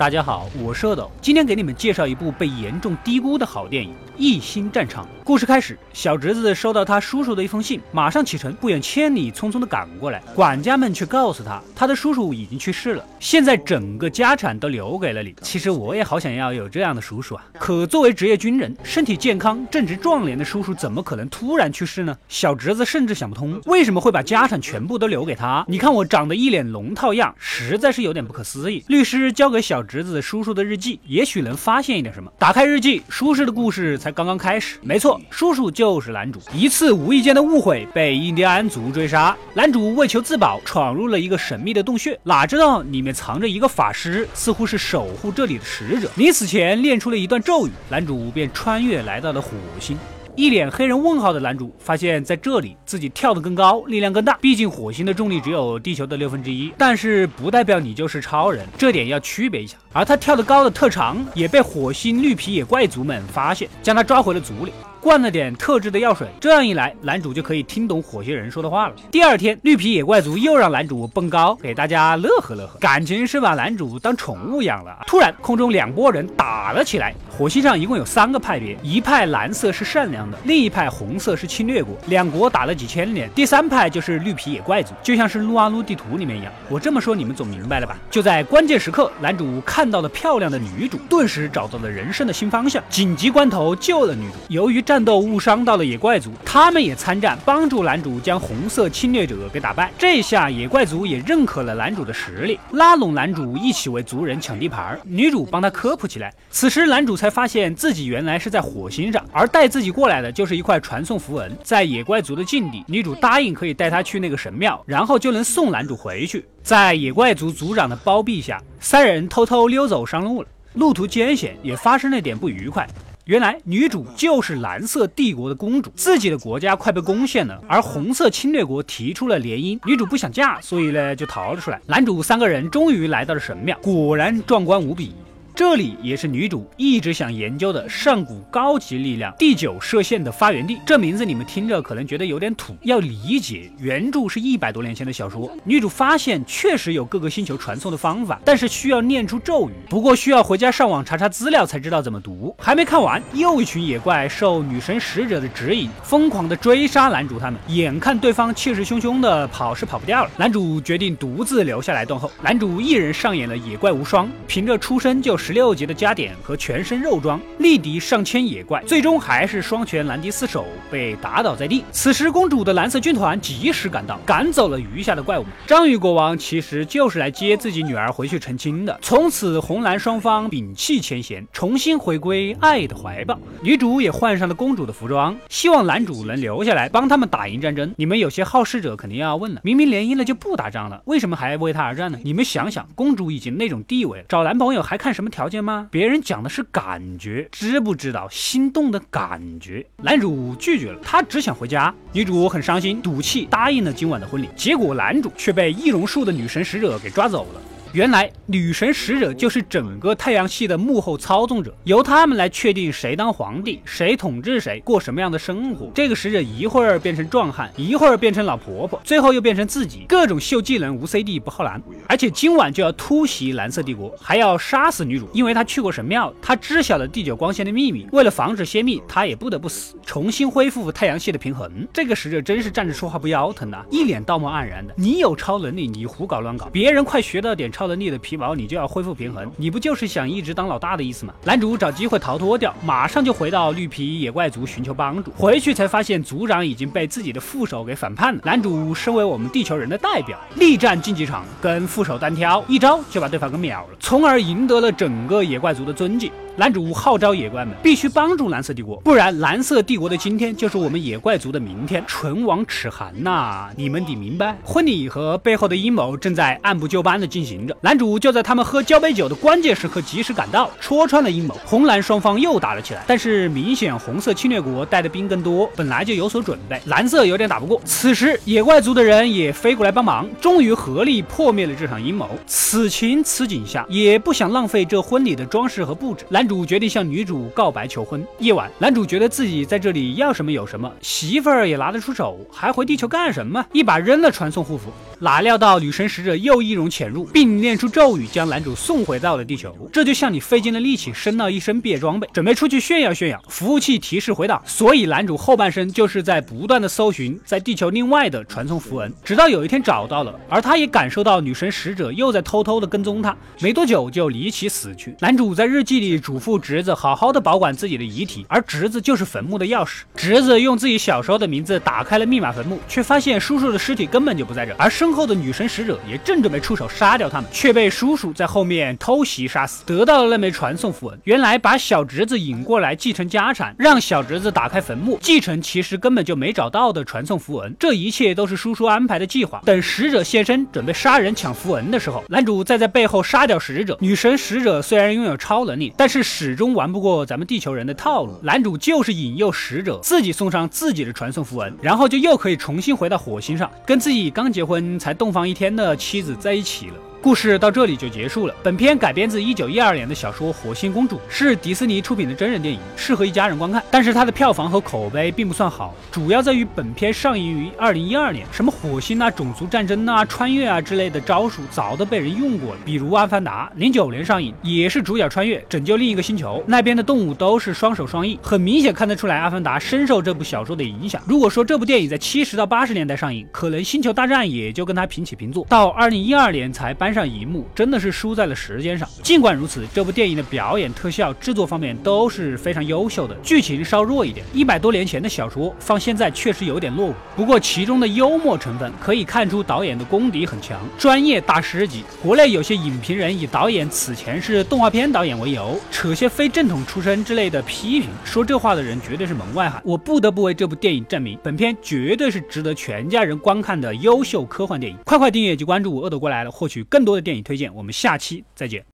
大家好，我是阿斗，今天给你们介绍一部被严重低估的好电影《异星战场》。故事开始，小侄子收到他叔叔的一封信，马上启程，不远千里，匆匆的赶过来。管家们却告诉他，他的叔叔已经去世了，现在整个家产都留给了你。其实我也好想要有这样的叔叔啊！可作为职业军人，身体健康、正值壮年的叔叔，怎么可能突然去世呢？小侄子甚至想不通，为什么会把家产全部都留给他？你看我长得一脸龙套样，实在是有点不可思议。律师交给小。侄子叔叔的日记，也许能发现一点什么。打开日记，叔叔的故事才刚刚开始。没错，叔叔就是男主。一次无意间的误会，被印第安族追杀。男主为求自保，闯入了一个神秘的洞穴，哪知道里面藏着一个法师，似乎是守护这里的使者。临死前练出了一段咒语，男主便穿越来到了火星。一脸黑人问号的男主发现，在这里自己跳得更高，力量更大。毕竟火星的重力只有地球的六分之一，但是不代表你就是超人，这点要区别一下。而他跳得高的特长也被火星绿皮野怪族们发现，将他抓回了族里。灌了点特制的药水，这样一来，男主就可以听懂火星人说的话了。第二天，绿皮野怪族又让男主蹦高，给大家乐呵乐呵，感情是把男主当宠物养了。突然，空中两拨人打了起来。火星上一共有三个派别，一派蓝色是善良的，另一派红色是侵略国。两国打了几千年，第三派就是绿皮野怪族，就像是撸啊撸地图里面一样。我这么说，你们总明白了吧？就在关键时刻，男主看到了漂亮的女主，顿时找到了人生的新方向，紧急关头救了女主。由于战斗误伤到了野怪族，他们也参战，帮助男主将红色侵略者给打败。这下野怪族也认可了男主的实力，拉拢男主一起为族人抢地盘。女主帮他科普起来。此时男主才发现自己原来是在火星上，而带自己过来的就是一块传送符文。在野怪族的境地，女主答应可以带他去那个神庙，然后就能送男主回去。在野怪族族长的包庇下，三人偷偷溜走上路了。路途艰险，也发生了点不愉快。原来女主就是蓝色帝国的公主，自己的国家快被攻陷了，而红色侵略国提出了联姻，女主不想嫁，所以呢就逃了出来。男主三个人终于来到了神庙，果然壮观无比。这里也是女主一直想研究的上古高级力量第九射线的发源地。这名字你们听着可能觉得有点土，要理解原著是一百多年前的小说。女主发现确实有各个星球传送的方法，但是需要念出咒语，不过需要回家上网查查资料才知道怎么读。还没看完，又一群野怪受女神使者的指引，疯狂的追杀男主他们。眼看对方气势汹汹的跑是跑不掉了，男主决定独自留下来断后。男主一人上演了野怪无双，凭着出身就是。十六级的加点和全身肉装，力敌上千野怪，最终还是双拳难敌四手，被打倒在地。此时，公主的蓝色军团及时赶到，赶走了余下的怪物们。章鱼国王其实就是来接自己女儿回去成亲的。从此，红蓝双方摒弃前嫌，重新回归爱的怀抱。女主也换上了公主的服装，希望男主能留下来帮他们打赢战争。你们有些好事者肯定要问了：明明联姻了就不打仗了，为什么还为他而战呢？你们想想，公主已经那种地位了，找男朋友还看什么条？条件吗？别人讲的是感觉，知不知道心动的感觉？男主拒绝了，他只想回家。女主很伤心，赌气答应了今晚的婚礼。结果男主却被易容术的女神使者给抓走了。原来女神使者就是整个太阳系的幕后操纵者，由他们来确定谁当皇帝，谁统治谁，过什么样的生活。这个使者一会儿变成壮汉，一会儿变成老婆婆，最后又变成自己，各种秀技能无 CD 不耗蓝。而且今晚就要突袭蓝色帝国，还要杀死女主，因为她去过神庙，她知晓了第九光线的秘密。为了防止泄密，她也不得不死，重新恢复太阳系的平衡。这个使者真是站着说话不腰疼呐，一脸道貌岸然的。你有超能力，你胡搞乱搞，别人快学到点超。超能力的皮毛，你就要恢复平衡，你不就是想一直当老大的意思吗？男主找机会逃脱掉，马上就回到绿皮野怪族寻求帮助。回去才发现族长已经被自己的副手给反叛了。男主身为我们地球人的代表，力战竞技场，跟副手单挑，一招就把对方给秒了，从而赢得了整个野怪族的尊敬。男主号召野怪们必须帮助蓝色帝国，不然蓝色帝国的今天就是我们野怪族的明天，唇亡齿寒呐！你们得明白，婚礼和背后的阴谋正在按部就班的进行着。男主就在他们喝交杯酒的关键时刻及时赶到，戳穿了阴谋。红蓝双方又打了起来，但是明显红色侵略国带的兵更多，本来就有所准备，蓝色有点打不过。此时野怪族的人也飞过来帮忙，终于合力破灭了这场阴谋。此情此景下，也不想浪费这婚礼的装饰和布置，男。主决定向女主告白求婚。夜晚，男主觉得自己在这里要什么有什么，媳妇儿也拿得出手，还回地球干什么？一把扔了传送护符。哪料到女神使者又易容潜入，并念出咒语，将男主送回到了地球。这就像你费尽了力气升到一身毕业装备，准备出去炫耀炫耀，服务器提示回档。所以男主后半生就是在不断的搜寻在地球另外的传送符文，直到有一天找到了。而他也感受到女神使者又在偷偷的跟踪他，没多久就离奇死去。男主在日记里嘱咐侄子好好的保管自己的遗体，而侄子就是坟墓的钥匙。侄子用自己小时候的名字打开了密码坟墓，却发现叔叔的尸体根本就不在这，而身。后的女神使者也正准备出手杀掉他们，却被叔叔在后面偷袭杀死，得到了那枚传送符文。原来把小侄子引过来继承家产，让小侄子打开坟墓继承，其实根本就没找到的传送符文。这一切都是叔叔安排的计划。等使者现身，准备杀人抢符文的时候，男主再在背后杀掉使者。女神使者虽然拥有超能力，但是始终玩不过咱们地球人的套路。男主就是引诱使者自己送上自己的传送符文，然后就又可以重新回到火星上，跟自己刚结婚。才洞房一天的妻子在一起了。故事到这里就结束了。本片改编自一九一二年的小说《火星公主》，是迪士尼出品的真人电影，适合一家人观看。但是它的票房和口碑并不算好，主要在于本片上映于二零一二年，什么火星啊、种族战争啊、穿越啊之类的招数早都被人用过了。比如《阿凡达》，零九年上映，也是主角穿越拯救另一个星球，那边的动物都是双手双翼，很明显看得出来，《阿凡达》深受这部小说的影响。如果说这部电影在七十到八十年代上映，可能《星球大战》也就跟它平起平坐。到二零一二年才搬。上荧幕真的是输在了时间上。尽管如此，这部电影的表演、特效、制作方面都是非常优秀的，剧情稍弱一点。一百多年前的小说放现在确实有点落伍。不过其中的幽默成分可以看出导演的功底很强，专业大师级。国内有些影评人以导演此前是动画片导演为由，扯些非正统出身之类的批评，说这话的人绝对是门外汉。我不得不为这部电影证明，本片绝对是值得全家人观看的优秀科幻电影。快快订阅及关注我，恶斗过来了，获取更。更多的电影推荐，我们下期再见。